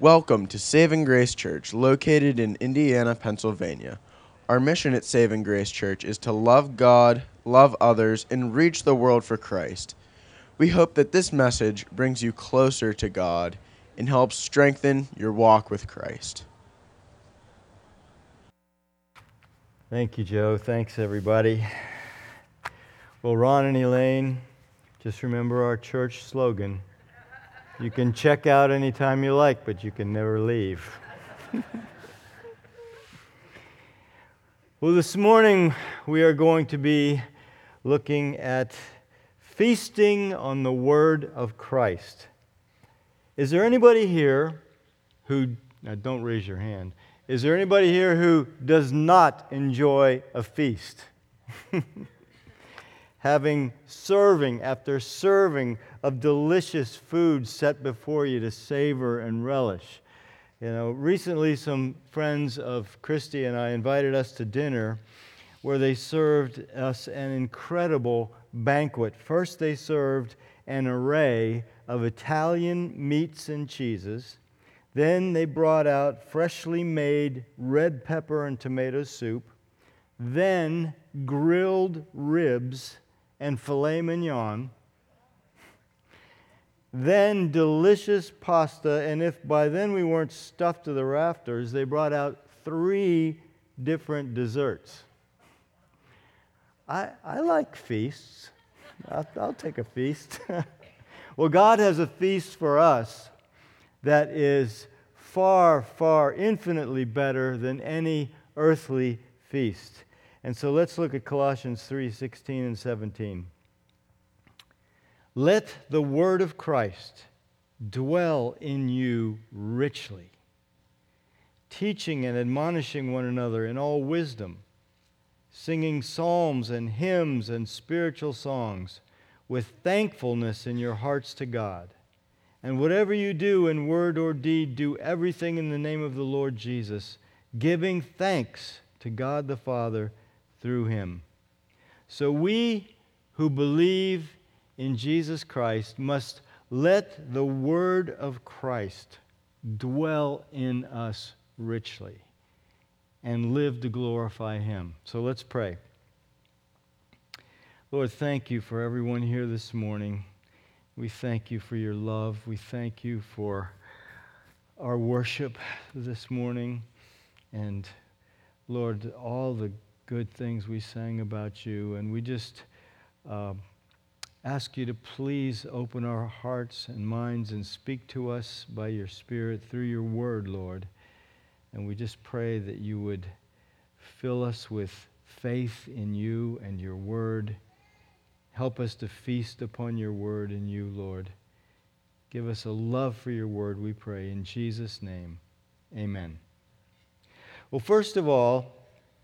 Welcome to Saving Grace Church, located in Indiana, Pennsylvania. Our mission at Saving Grace Church is to love God, love others, and reach the world for Christ. We hope that this message brings you closer to God and helps strengthen your walk with Christ. Thank you, Joe. Thanks, everybody. Well, Ron and Elaine, just remember our church slogan you can check out anytime you like, but you can never leave. well, this morning we are going to be looking at feasting on the Word of Christ. Is there anybody here who, don't raise your hand, is there anybody here who does not enjoy a feast? having serving after serving of delicious food set before you to savor and relish. You know, recently some friends of Christy and I invited us to dinner where they served us an incredible banquet. First, they served an array of Italian meats and cheeses. Then they brought out freshly made red pepper and tomato soup. Then grilled ribs and filet mignon, then delicious pasta, and if by then we weren't stuffed to the rafters, they brought out three different desserts. I, I like feasts. I'll, I'll take a feast. well, God has a feast for us that is far, far, infinitely better than any earthly feast. And so let's look at Colossians 3 16 and 17. Let the word of Christ dwell in you richly, teaching and admonishing one another in all wisdom, singing psalms and hymns and spiritual songs with thankfulness in your hearts to God. And whatever you do in word or deed, do everything in the name of the Lord Jesus, giving thanks to God the Father through him. So we who believe in Jesus Christ must let the word of Christ dwell in us richly and live to glorify him. So let's pray. Lord, thank you for everyone here this morning. We thank you for your love. We thank you for our worship this morning. And Lord, all the good things we sang about you. And we just uh, ask you to please open our hearts and minds and speak to us by your Spirit through your word, Lord. And we just pray that you would fill us with faith in you and your word. Help us to feast upon your word in you, Lord. Give us a love for your word, we pray. In Jesus' name, amen. Well, first of all,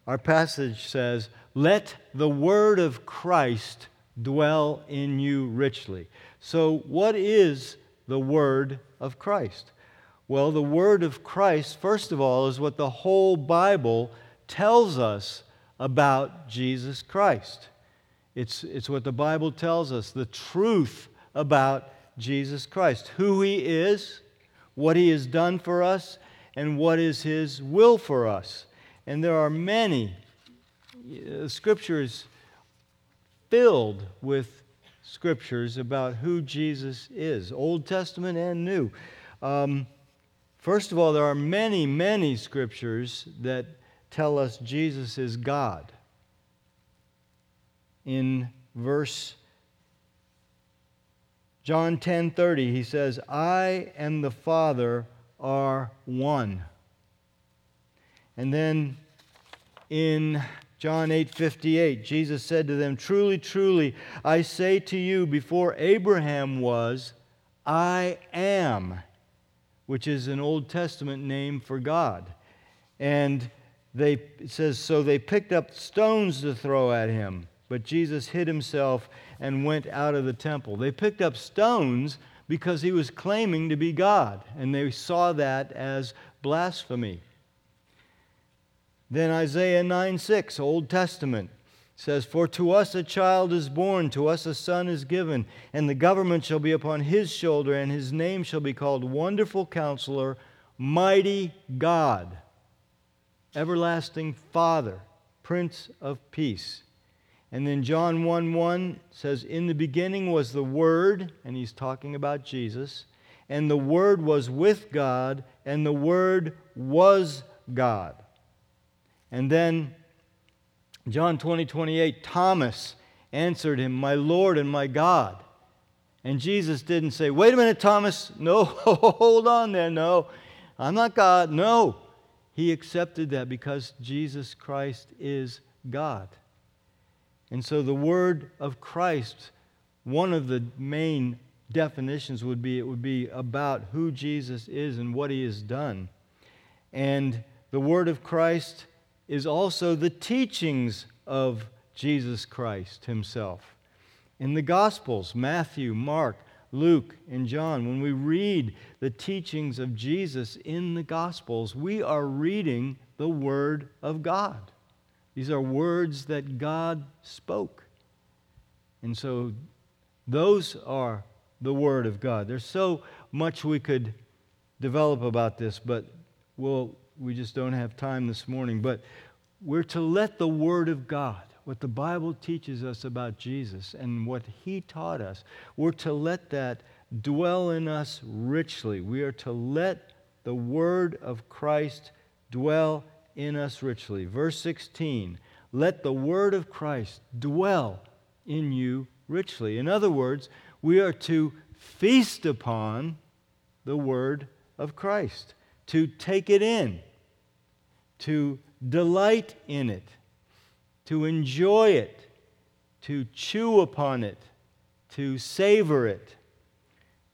our passage says, Let the word of Christ dwell in you richly. So, what is the word of Christ? Well, the word of Christ, first of all, is what the whole Bible tells us about Jesus Christ. It's, it's what the Bible tells us the truth about Jesus Christ, who he is, what he has done for us, and what is his will for us. And there are many. Uh, scriptures filled with scriptures about who Jesus is, Old Testament and New. Um, first of all, there are many, many scriptures that tell us Jesus is God. In verse John 10:30 he says, "I and the Father are one." And then in John 8:58, Jesus said to them, "Truly, truly, I say to you, before Abraham was, I am," which is an Old Testament name for God. And they it says so they picked up stones to throw at him, but Jesus hid himself and went out of the temple. They picked up stones because he was claiming to be God, and they saw that as blasphemy. Then Isaiah 9 6, Old Testament, says, For to us a child is born, to us a son is given, and the government shall be upon his shoulder, and his name shall be called Wonderful Counselor, mighty God, everlasting Father, Prince of Peace. And then John 1 1 says, In the beginning was the Word, and he's talking about Jesus, and the Word was with God, and the Word was God. And then John 20 28, Thomas answered him, My Lord and my God. And Jesus didn't say, Wait a minute, Thomas. No, hold on there. No, I'm not God. No. He accepted that because Jesus Christ is God. And so the word of Christ, one of the main definitions would be it would be about who Jesus is and what he has done. And the word of Christ is also the teachings of Jesus Christ himself. In the Gospels, Matthew, Mark, Luke, and John, when we read the teachings of Jesus in the Gospels, we are reading the Word of God. These are words that God spoke. And so those are the Word of God. There's so much we could develop about this, but we'll, we just don't have time this morning. But we're to let the Word of God, what the Bible teaches us about Jesus and what He taught us, we're to let that dwell in us richly. We are to let the Word of Christ dwell in us richly. Verse 16 Let the word of Christ dwell in you richly. In other words, we are to feast upon the word of Christ, to take it in, to delight in it, to enjoy it, to chew upon it, to savor it.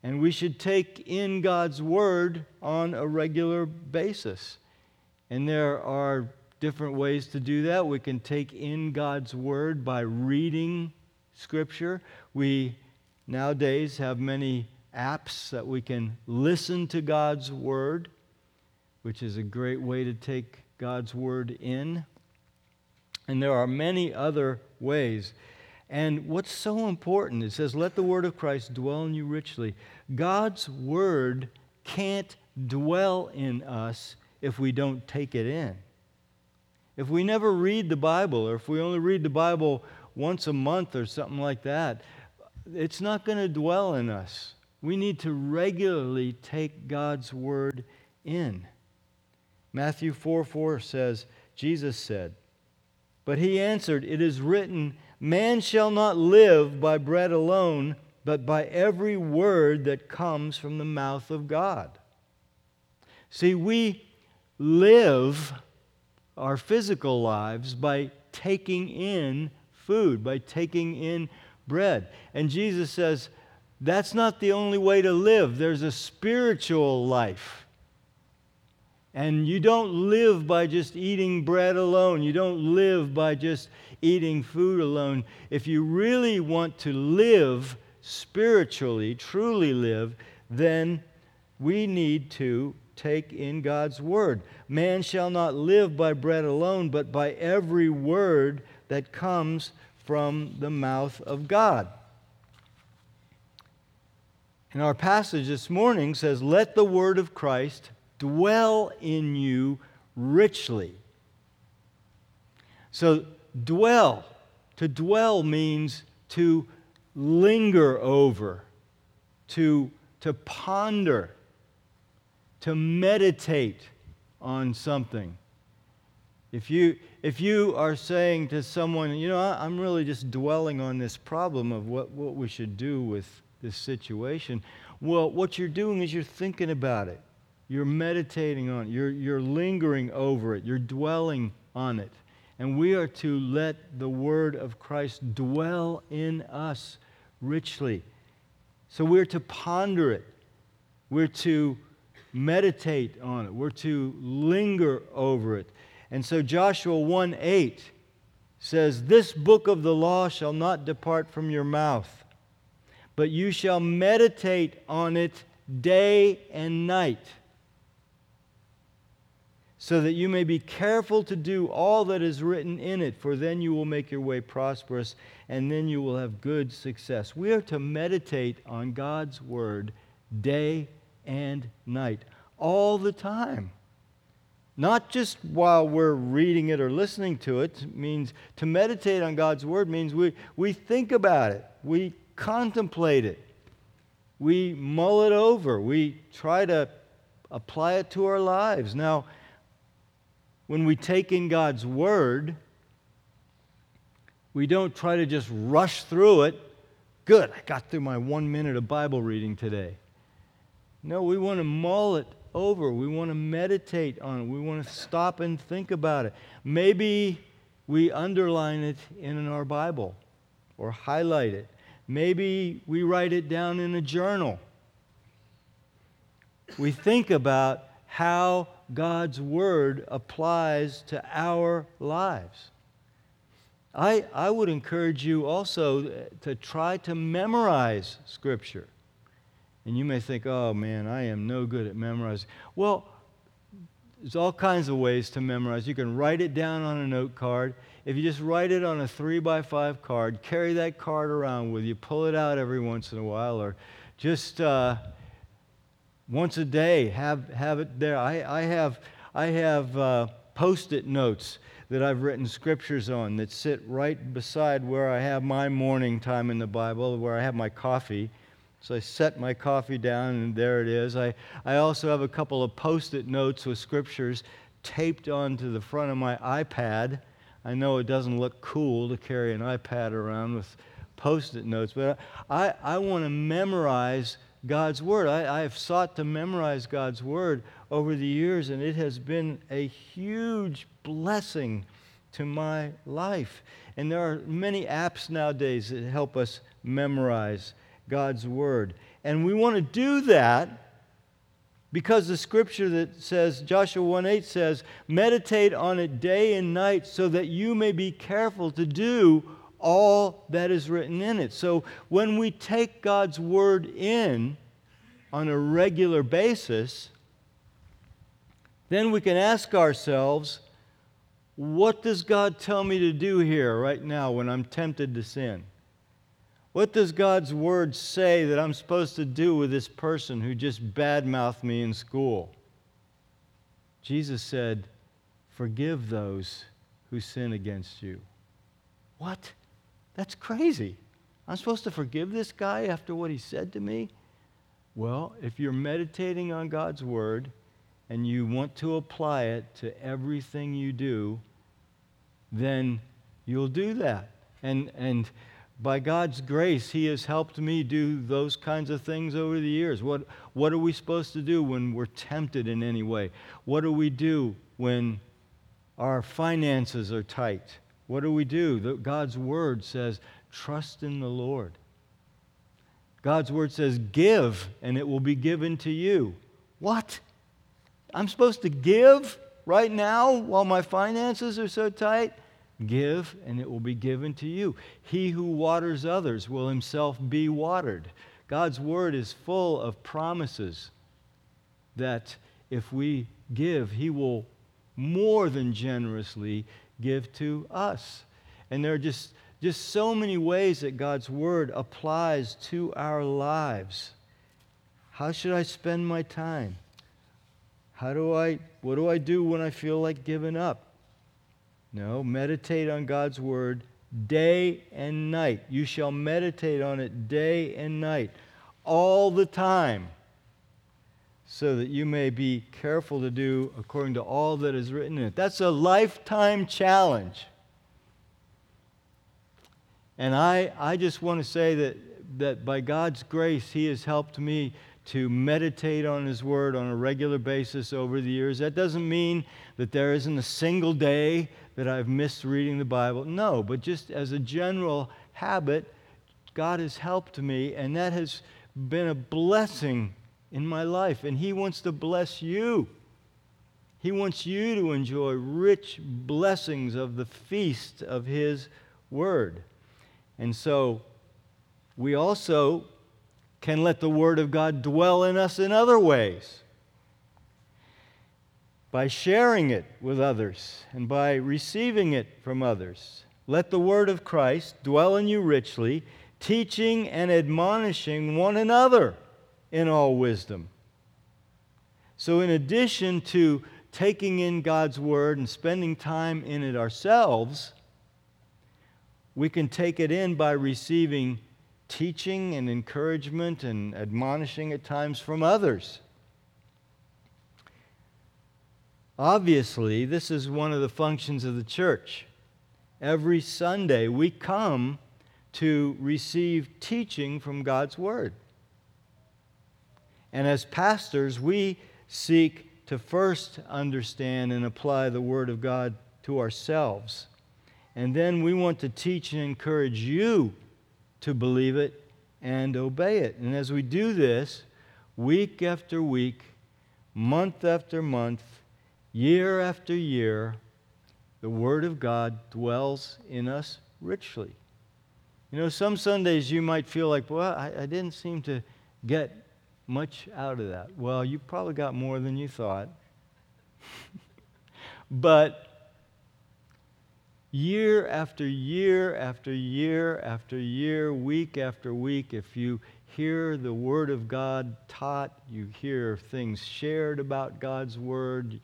And we should take in God's word on a regular basis. And there are different ways to do that. We can take in God's Word by reading Scripture. We nowadays have many apps that we can listen to God's Word, which is a great way to take God's Word in. And there are many other ways. And what's so important, it says, let the word of Christ dwell in you richly. God's word can't dwell in us if we don't take it in. If we never read the Bible, or if we only read the Bible once a month or something like that, it's not going to dwell in us. We need to regularly take God's word in. Matthew 4 4 says, Jesus said, But he answered, It is written, Man shall not live by bread alone, but by every word that comes from the mouth of God. See, we live our physical lives by taking in food, by taking in bread. And Jesus says, that's not the only way to live. There's a spiritual life. And you don't live by just eating bread alone. You don't live by just eating food alone. If you really want to live spiritually, truly live, then we need to take in God's word. Man shall not live by bread alone, but by every word that comes from the mouth of God. And our passage this morning says, Let the word of Christ dwell in you richly. So, dwell, to dwell means to linger over, to, to ponder to meditate on something. If you, if you are saying to someone, you know, I'm really just dwelling on this problem of what, what we should do with this situation, well, what you're doing is you're thinking about it. You're meditating on it. You're, you're lingering over it. You're dwelling on it. And we are to let the word of Christ dwell in us richly. So we're to ponder it. We're to meditate on it. We're to linger over it. And so Joshua 1 8 says, This book of the law shall not depart from your mouth, but you shall meditate on it day and night, so that you may be careful to do all that is written in it, for then you will make your way prosperous, and then you will have good success. We are to meditate on God's word day and night. all the time. Not just while we're reading it or listening to it, means to meditate on God's word means we, we think about it, we contemplate it, we mull it over, we try to apply it to our lives. Now, when we take in God's word, we don't try to just rush through it. Good, I got through my one minute of Bible reading today. No, we want to mull it over. We want to meditate on it. We want to stop and think about it. Maybe we underline it in our Bible or highlight it. Maybe we write it down in a journal. We think about how God's Word applies to our lives. I, I would encourage you also to try to memorize Scripture. And you may think, oh man, I am no good at memorizing. Well, there's all kinds of ways to memorize. You can write it down on a note card. If you just write it on a three by five card, carry that card around with you, pull it out every once in a while, or just uh, once a day have, have it there. I, I have, I have uh, post it notes that I've written scriptures on that sit right beside where I have my morning time in the Bible, where I have my coffee. So I set my coffee down, and there it is. I, I also have a couple of post it notes with scriptures taped onto the front of my iPad. I know it doesn't look cool to carry an iPad around with post it notes, but I, I want to memorize God's Word. I, I have sought to memorize God's Word over the years, and it has been a huge blessing to my life. And there are many apps nowadays that help us memorize God's Word. And we want to do that because the scripture that says, Joshua 1 8 says, meditate on it day and night so that you may be careful to do all that is written in it. So when we take God's Word in on a regular basis, then we can ask ourselves, what does God tell me to do here right now when I'm tempted to sin? What does God's word say that I'm supposed to do with this person who just badmouthed me in school? Jesus said, Forgive those who sin against you. What? That's crazy. I'm supposed to forgive this guy after what he said to me? Well, if you're meditating on God's word and you want to apply it to everything you do, then you'll do that. And, and by God's grace, He has helped me do those kinds of things over the years. What, what are we supposed to do when we're tempted in any way? What do we do when our finances are tight? What do we do? God's Word says, trust in the Lord. God's Word says, give, and it will be given to you. What? I'm supposed to give right now while my finances are so tight? Give, and it will be given to you. He who waters others will himself be watered. God's word is full of promises that if we give, He will more than generously give to us. And there are just, just so many ways that God's word applies to our lives. How should I spend my time? How do I, what do I do when I feel like giving up? No, meditate on God's word day and night. You shall meditate on it day and night, all the time, so that you may be careful to do according to all that is written in it. That's a lifetime challenge. And I, I just want to say that, that by God's grace, He has helped me to meditate on His Word on a regular basis over the years. That doesn't mean that there isn't a single day that I've missed reading the Bible. No, but just as a general habit, God has helped me, and that has been a blessing in my life. And He wants to bless you. He wants you to enjoy rich blessings of the feast of His Word. And so we also can let the Word of God dwell in us in other ways by sharing it with others and by receiving it from others. Let the word of Christ dwell in you richly, teaching and admonishing one another in all wisdom, So, in addition to taking in God's Word and spending time in it ourselves, we can take it in by receiving teaching and encouragement and admonishing at times from others. Obviously, this is one of the functions of the church. Every Sunday, we come to receive teaching from God's Word. And as pastors, we seek to first understand and apply the Word of God to ourselves. And then we want to teach and encourage you to believe it and obey it. And as we do this, week after week, month after month, year after year, the Word of God dwells in us richly. You know, some Sundays you might feel like, well, I, I didn't seem to get much out of that. Well, you probably got more than you thought. but year after year after year after year, week after week, if you hear the Word of God taught, you hear things shared about God's Word,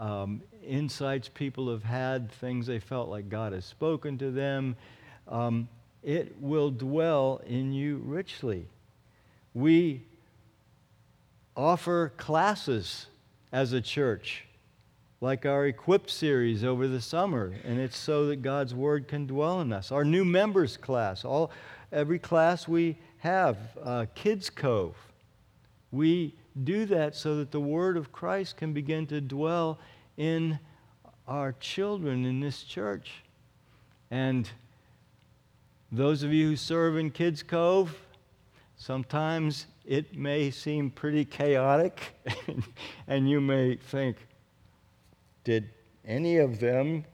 um, insights people have had, things they felt like God has spoken to them, um, it will dwell in you richly. We offer classes as a church like our Equip series over the summer, and it's so that God's Word can dwell in us. Our new members class, all, every class we have, uh, Kids Cove, we do that so that the Word of Christ can begin to dwell in our children in this church. And those of you who serve in Kids Cove, sometimes it may seem pretty chaotic, and you may think, did any of them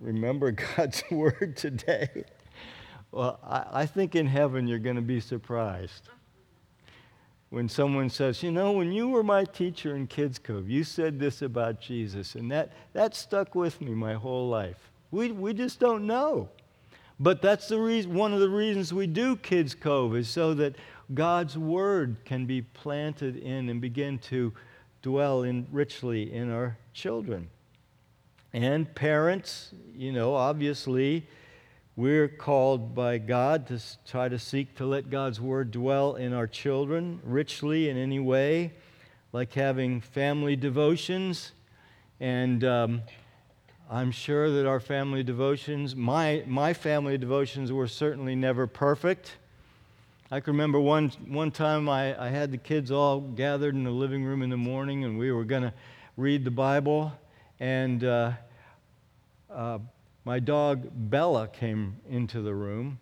remember God's word today? Well, I, I think in heaven you're going to be surprised when someone says, You know, when you were my teacher in Kids Cove, you said this about Jesus, and that, that stuck with me my whole life. We, we just don't know. But that's the reason, one of the reasons we do Kids Cove is so that God's Word can be planted in and begin to dwell in richly in our children. And parents, you know, obviously, we're called by God to try to seek to let God's word dwell in our children richly in any way, like having family devotions. And um, I'm sure that our family devotions, my, my family devotions, were certainly never perfect. I can remember one, one time I, I had the kids all gathered in the living room in the morning, and we were going to read the Bible. And uh, uh, my dog Bella came into the room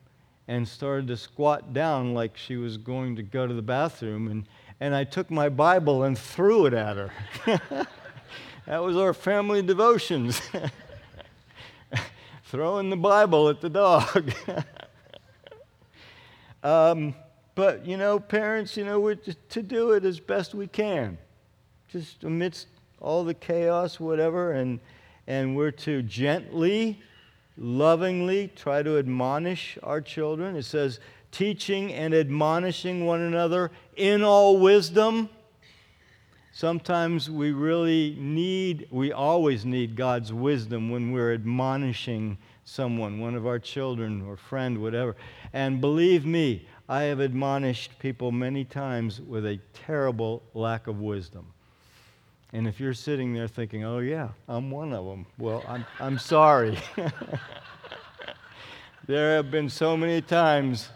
and started to squat down like she was going to go to the bathroom. And, and I took my Bible and threw it at her. that was our family devotions. Throwing the Bible at the dog. um, but, you know, parents, you know, we're to do it as best we can, just amidst all the chaos, whatever. And, and we're to gently, lovingly try to admonish our children. It says, teaching and admonishing one another in all wisdom. Sometimes we really need, we always need God's wisdom when we're admonishing someone, one of our children or friend, whatever. And believe me, I have admonished people many times with a terrible lack of wisdom. And if you're sitting there thinking, oh, yeah, I'm one of them, well, I'm, I'm sorry. there have been so many times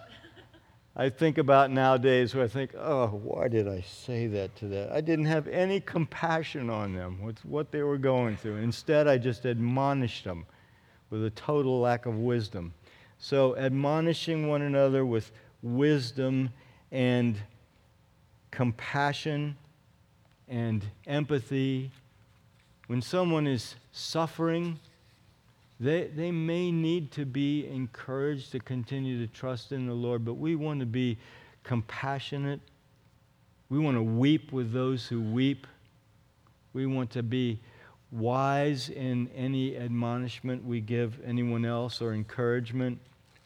I think about nowadays where I think, oh, why did I say that to that? I didn't have any compassion on them with what they were going through. Instead, I just admonished them with a total lack of wisdom. So, admonishing one another with wisdom and compassion and empathy. When someone is suffering, they, they may need to be encouraged to continue to trust in the Lord, but we want to be compassionate. We want to weep with those who weep. We want to be wise in any admonishment we give anyone else or encouragement.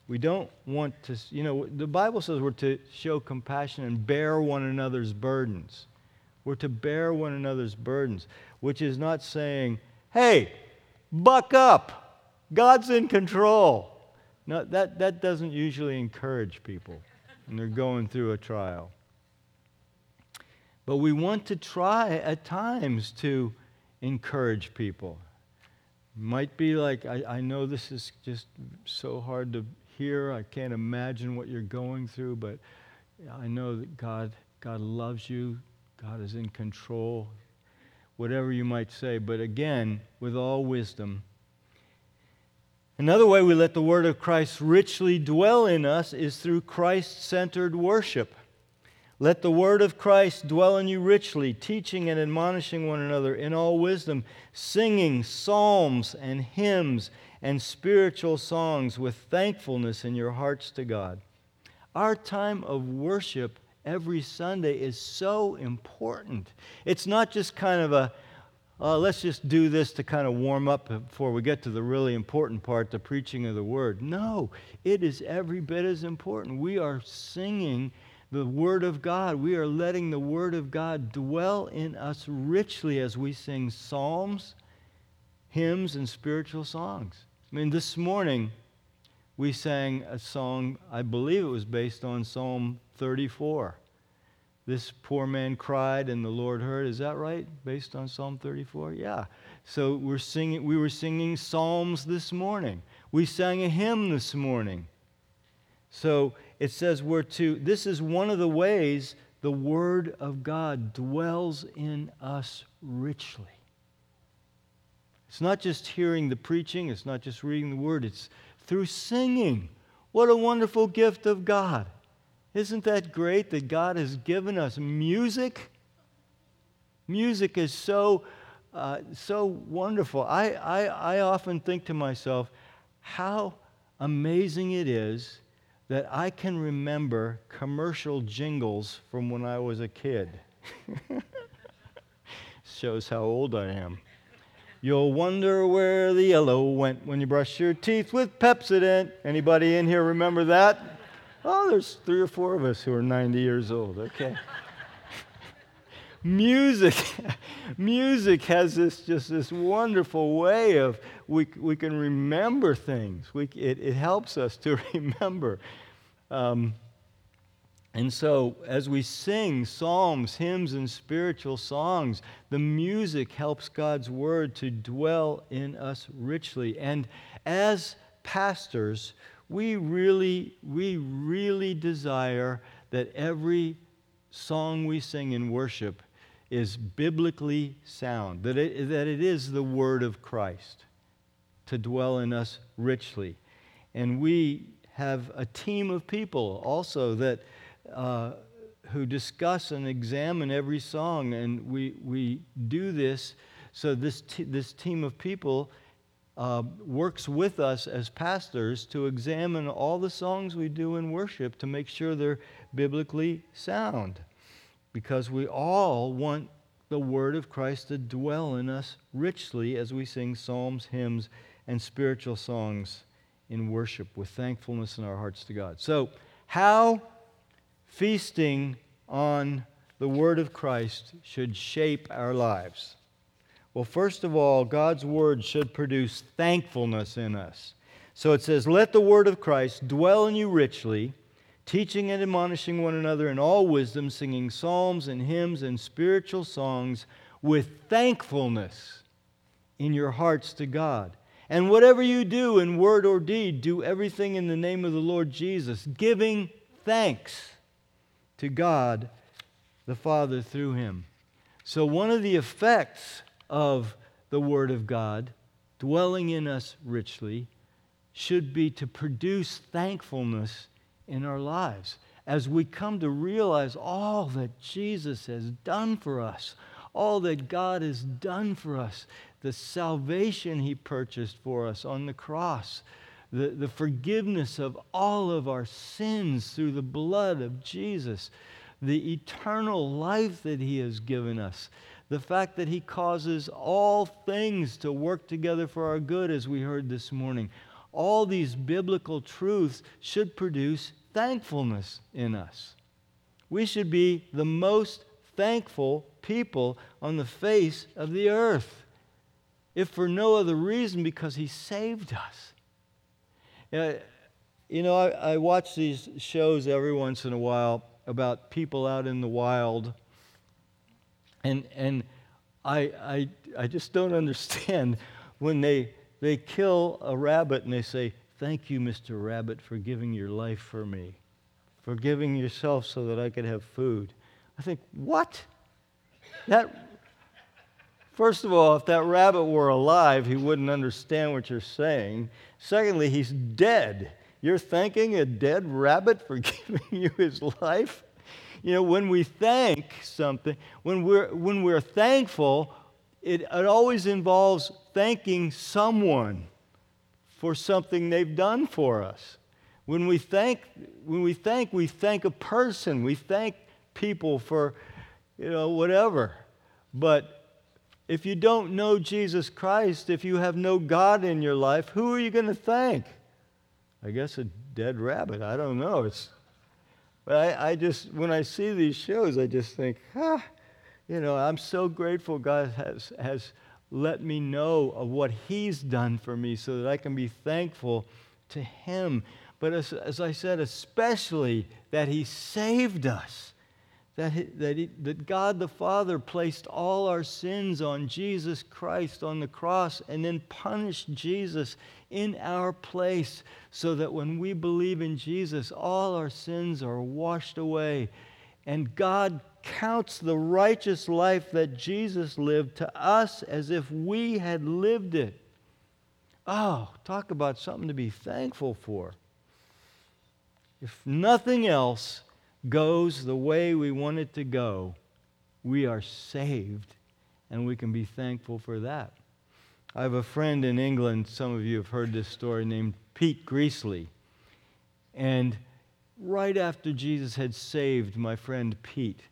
We don't want to, you know, the Bible says we're to show compassion and bear one another's burdens. We're to bear one another's burdens, which is not saying, hey, buck up, God's in control. No, that, that doesn't usually encourage people when they're going through a trial. But we want to try at times to encourage people. Might be like, I, I know this is just so hard to hear. I can't imagine what you're going through, but I know that God, God loves you. God is in control. Whatever you might say. But again, with all wisdom. Another way we let the Word of Christ richly dwell in us is through Christ centered worship. Let the word of Christ dwell in you richly, teaching and admonishing one another in all wisdom, singing psalms and hymns and spiritual songs with thankfulness in your hearts to God. Our time of worship every Sunday is so important. It's not just kind of a, uh, let's just do this to kind of warm up before we get to the really important part, the preaching of the word. No, it is every bit as important. We are singing the Word of God. We are letting the Word of God dwell in us richly as we sing psalms, hymns, and spiritual songs. I mean, this morning we sang a song, I believe it was based on Psalm 34. This poor man cried and the Lord heard. Is that right? Based on Psalm 34? Yeah. So we're singing, we were singing psalms this morning. We sang a hymn this morning. So it says we're to, this is one of the ways the Word of God dwells in us richly. It's not just hearing the preaching, it's not just reading the Word, it's through singing. What a wonderful gift of God. Isn't that great that God has given us music? Music is so, uh, so wonderful. I, I, I often think to myself, how amazing it is that I can remember commercial jingles from when I was a kid. Shows how old I am. You'll wonder where the yellow went when you brush your teeth with Pepsodent. Anybody in here remember that? Oh, there's three or four of us who are 90 years old. Okay. Music music has this just this wonderful way of we, we can remember things we, it, it helps us to remember um, and so, as we sing psalms, hymns, and spiritual songs, the music helps God's word to dwell in us richly. And as pastors, we really, we really desire that every song we sing in worship is biblically sound, that it, that it is the word of Christ to dwell in us richly. And we have a team of people also that uh, who discuss and examine every song, and we we do this. So this t- this team of people uh, works with us as pastors to examine all the songs we do in worship to make sure they're biblically sound, because we all want the word of Christ to dwell in us richly as we sing psalms, hymns, and spiritual songs in worship with thankfulness in our hearts to God. So, how feasting on the Word of Christ should shape our lives? Well, first of all, God's Word should produce thankfulness in us. So it says, Let the Word of Christ dwell in you richly, teaching and admonishing one another in all wisdom, singing psalms and hymns and spiritual songs with thankfulness in your hearts to God. And whatever you do in word or deed, do everything in the name of the Lord Jesus, giving thanks to God the Father through him. So, one of the effects of the Word of God dwelling in us richly should be to produce thankfulness in our lives as we come to realize all that Jesus has done for us, all that God has done for us, the salvation he purchased for us on the cross, the, the forgiveness of all of our sins through the blood of Jesus, the eternal life that he has given us, the fact that he causes all things to work together for our good, as we heard this morning. All these biblical truths should produce thankfulness in us. We should be the most thankful people on the face of the earth, if for no other reason because He saved us. You know, I, I watch these shows every once in a while about people out in the wild, and, and I, I, I just don't understand when they, they kill a rabbit and they say, Thank you, Mr. Rabbit, for giving your life for me, for giving yourself so that I could have food. I think, what? That, first of all, if that rabbit were alive, he wouldn't understand what you're saying. Secondly, he's dead. You're thanking a dead rabbit for giving you his life? You know, when we thank something, when we're, when we're thankful, it, it always involves thanking someone for something they've done for us. When we thank, when we thank, we thank a person. We thank people for, you know, whatever. But if you don't know Jesus Christ, if you have no God in your life, who are you going to thank? I guess a dead rabbit. I don't know. It's, but I, I just, when I see these shows, I just think, ah, you know, I'm so grateful God has, has let me know of what He's done for me so that I can be thankful to Him. But as, as I said, especially that He saved us, that, he, that, he, that God the Father placed all our sins on Jesus Christ on the cross and then punished Jesus in our place so that when we believe in Jesus, all our sins are washed away. And God counts the righteous life that Jesus lived to us as if we had lived it. Oh, talk about something to be thankful for. If nothing else goes the way we want it to go, we are saved and we can be thankful for that. I have a friend in England, some of you have heard this story, named Pete Greasley. And right after Jesus had saved my friend Pete,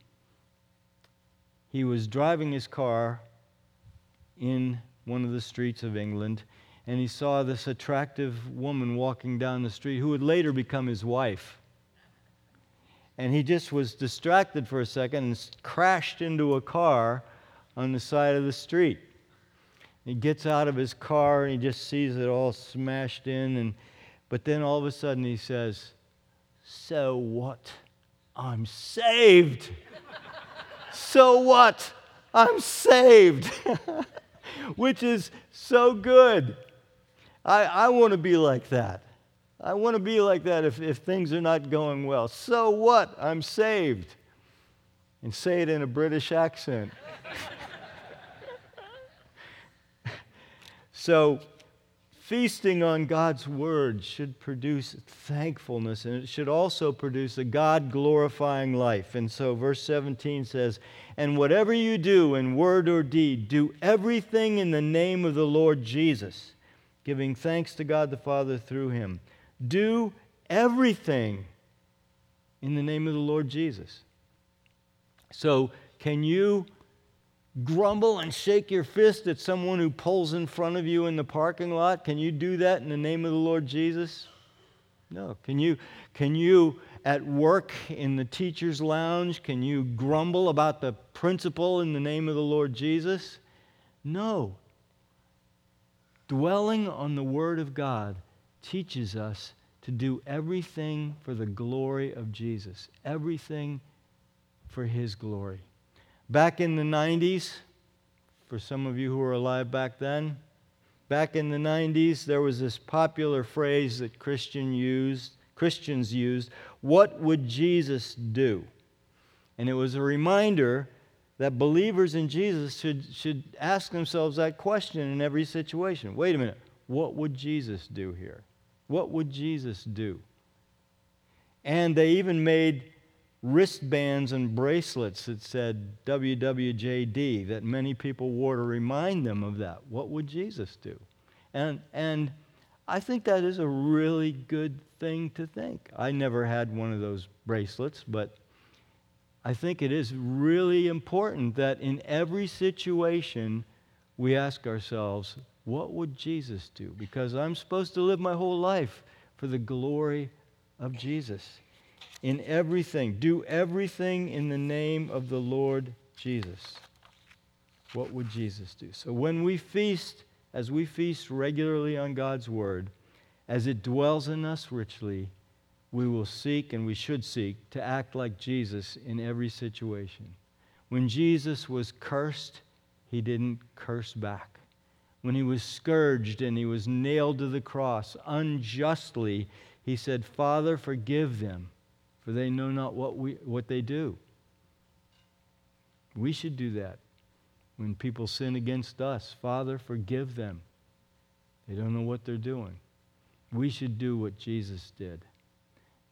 he was driving his car in one of the streets of England, and he saw this attractive woman walking down the street who would later become his wife. And he just was distracted for a second and crashed into a car on the side of the street. He gets out of his car and he just sees it all smashed in and but then all of a sudden he says, "So what? I'm saved." So what? I'm saved. Which is so good. I, I want to be like that. I want to be like that if, if things are not going well. So what? I'm saved. And say it in a British accent. so, feasting on God's word should produce thankfulness and it should also produce a God glorifying life. And so, verse 17 says, And whatever you do in word or deed, do everything in the name of the Lord Jesus, giving thanks to God the Father through him. Do everything in the name of the Lord Jesus. So, can you grumble and shake your fist at someone who pulls in front of you in the parking lot? Can you do that in the name of the Lord Jesus? No. Can you, can you at work in the teacher's lounge, can you grumble about the principal in the name of the Lord Jesus? No. Dwelling on the Word of God teaches us to do everything for the glory of Jesus, everything for His glory. Back in the 90s, for some of you who were alive back then, back in the 90s, there was this popular phrase that Christian used, Christians used what would Jesus do? And it was a reminder that believers in Jesus should, should ask themselves that question in every situation. Wait a minute, what would Jesus do here? What would Jesus do? And they even made wristbands and bracelets that said WWJD that many people wore to remind them of that. What would Jesus do? And, and I think that is a really good thing to think. I never had one of those bracelets, but I think it is really important that in every situation we ask ourselves, what would Jesus do? Because I'm supposed to live my whole life for the glory of Jesus. In everything. Do everything in the name of the Lord Jesus. What would Jesus do? So when we feast, as we feast regularly on God's word, as it dwells in us richly, we will seek and we should seek to act like Jesus in every situation. When Jesus was cursed, he didn't curse back. When he was scourged and he was nailed to the cross unjustly, he said, Father, forgive them, for they know not what, we, what they do. We should do that when people sin against us. Father, forgive them. They don't know what they're doing. We should do what Jesus did.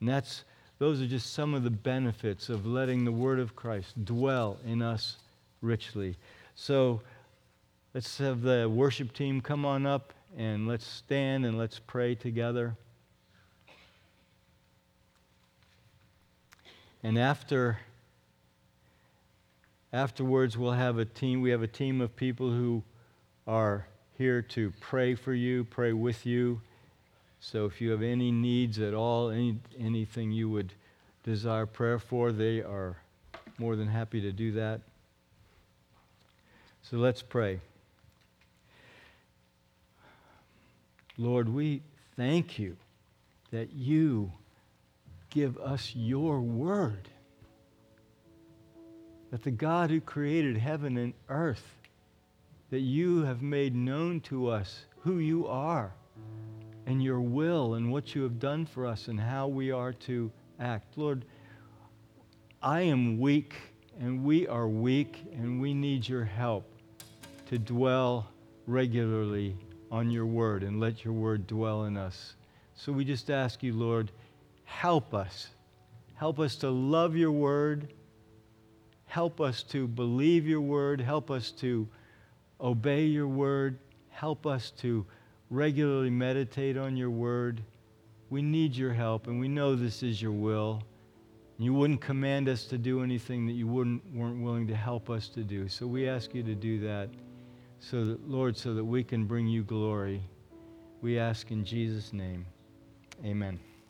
And that's, those are just some of the benefits of letting the Word of Christ dwell in us richly. So let's have the worship team come on up and let's stand and let's pray together. And after afterwards we'll have a team we have a team of people who are here to pray for you, pray with you. So if you have any needs at all, any, anything you would desire prayer for, they are more than happy to do that. So let's pray. Lord, we thank you that you give us your word. That the God who created heaven and earth, that you have made known to us who you are and your will and what you have done for us and how we are to act. Lord, I am weak and we are weak and we need your help to dwell regularly on your word and let your word dwell in us. So we just ask you, Lord, help us. Help us to love your word. Help us to believe your word. Help us to obey your word. Help us to regularly meditate on your word. We need your help, and we know this is your will. You wouldn't command us to do anything that you wouldn't, weren't willing to help us to do. So we ask you to do that, so that, Lord, so that we can bring you glory. We ask in Jesus' name. Amen.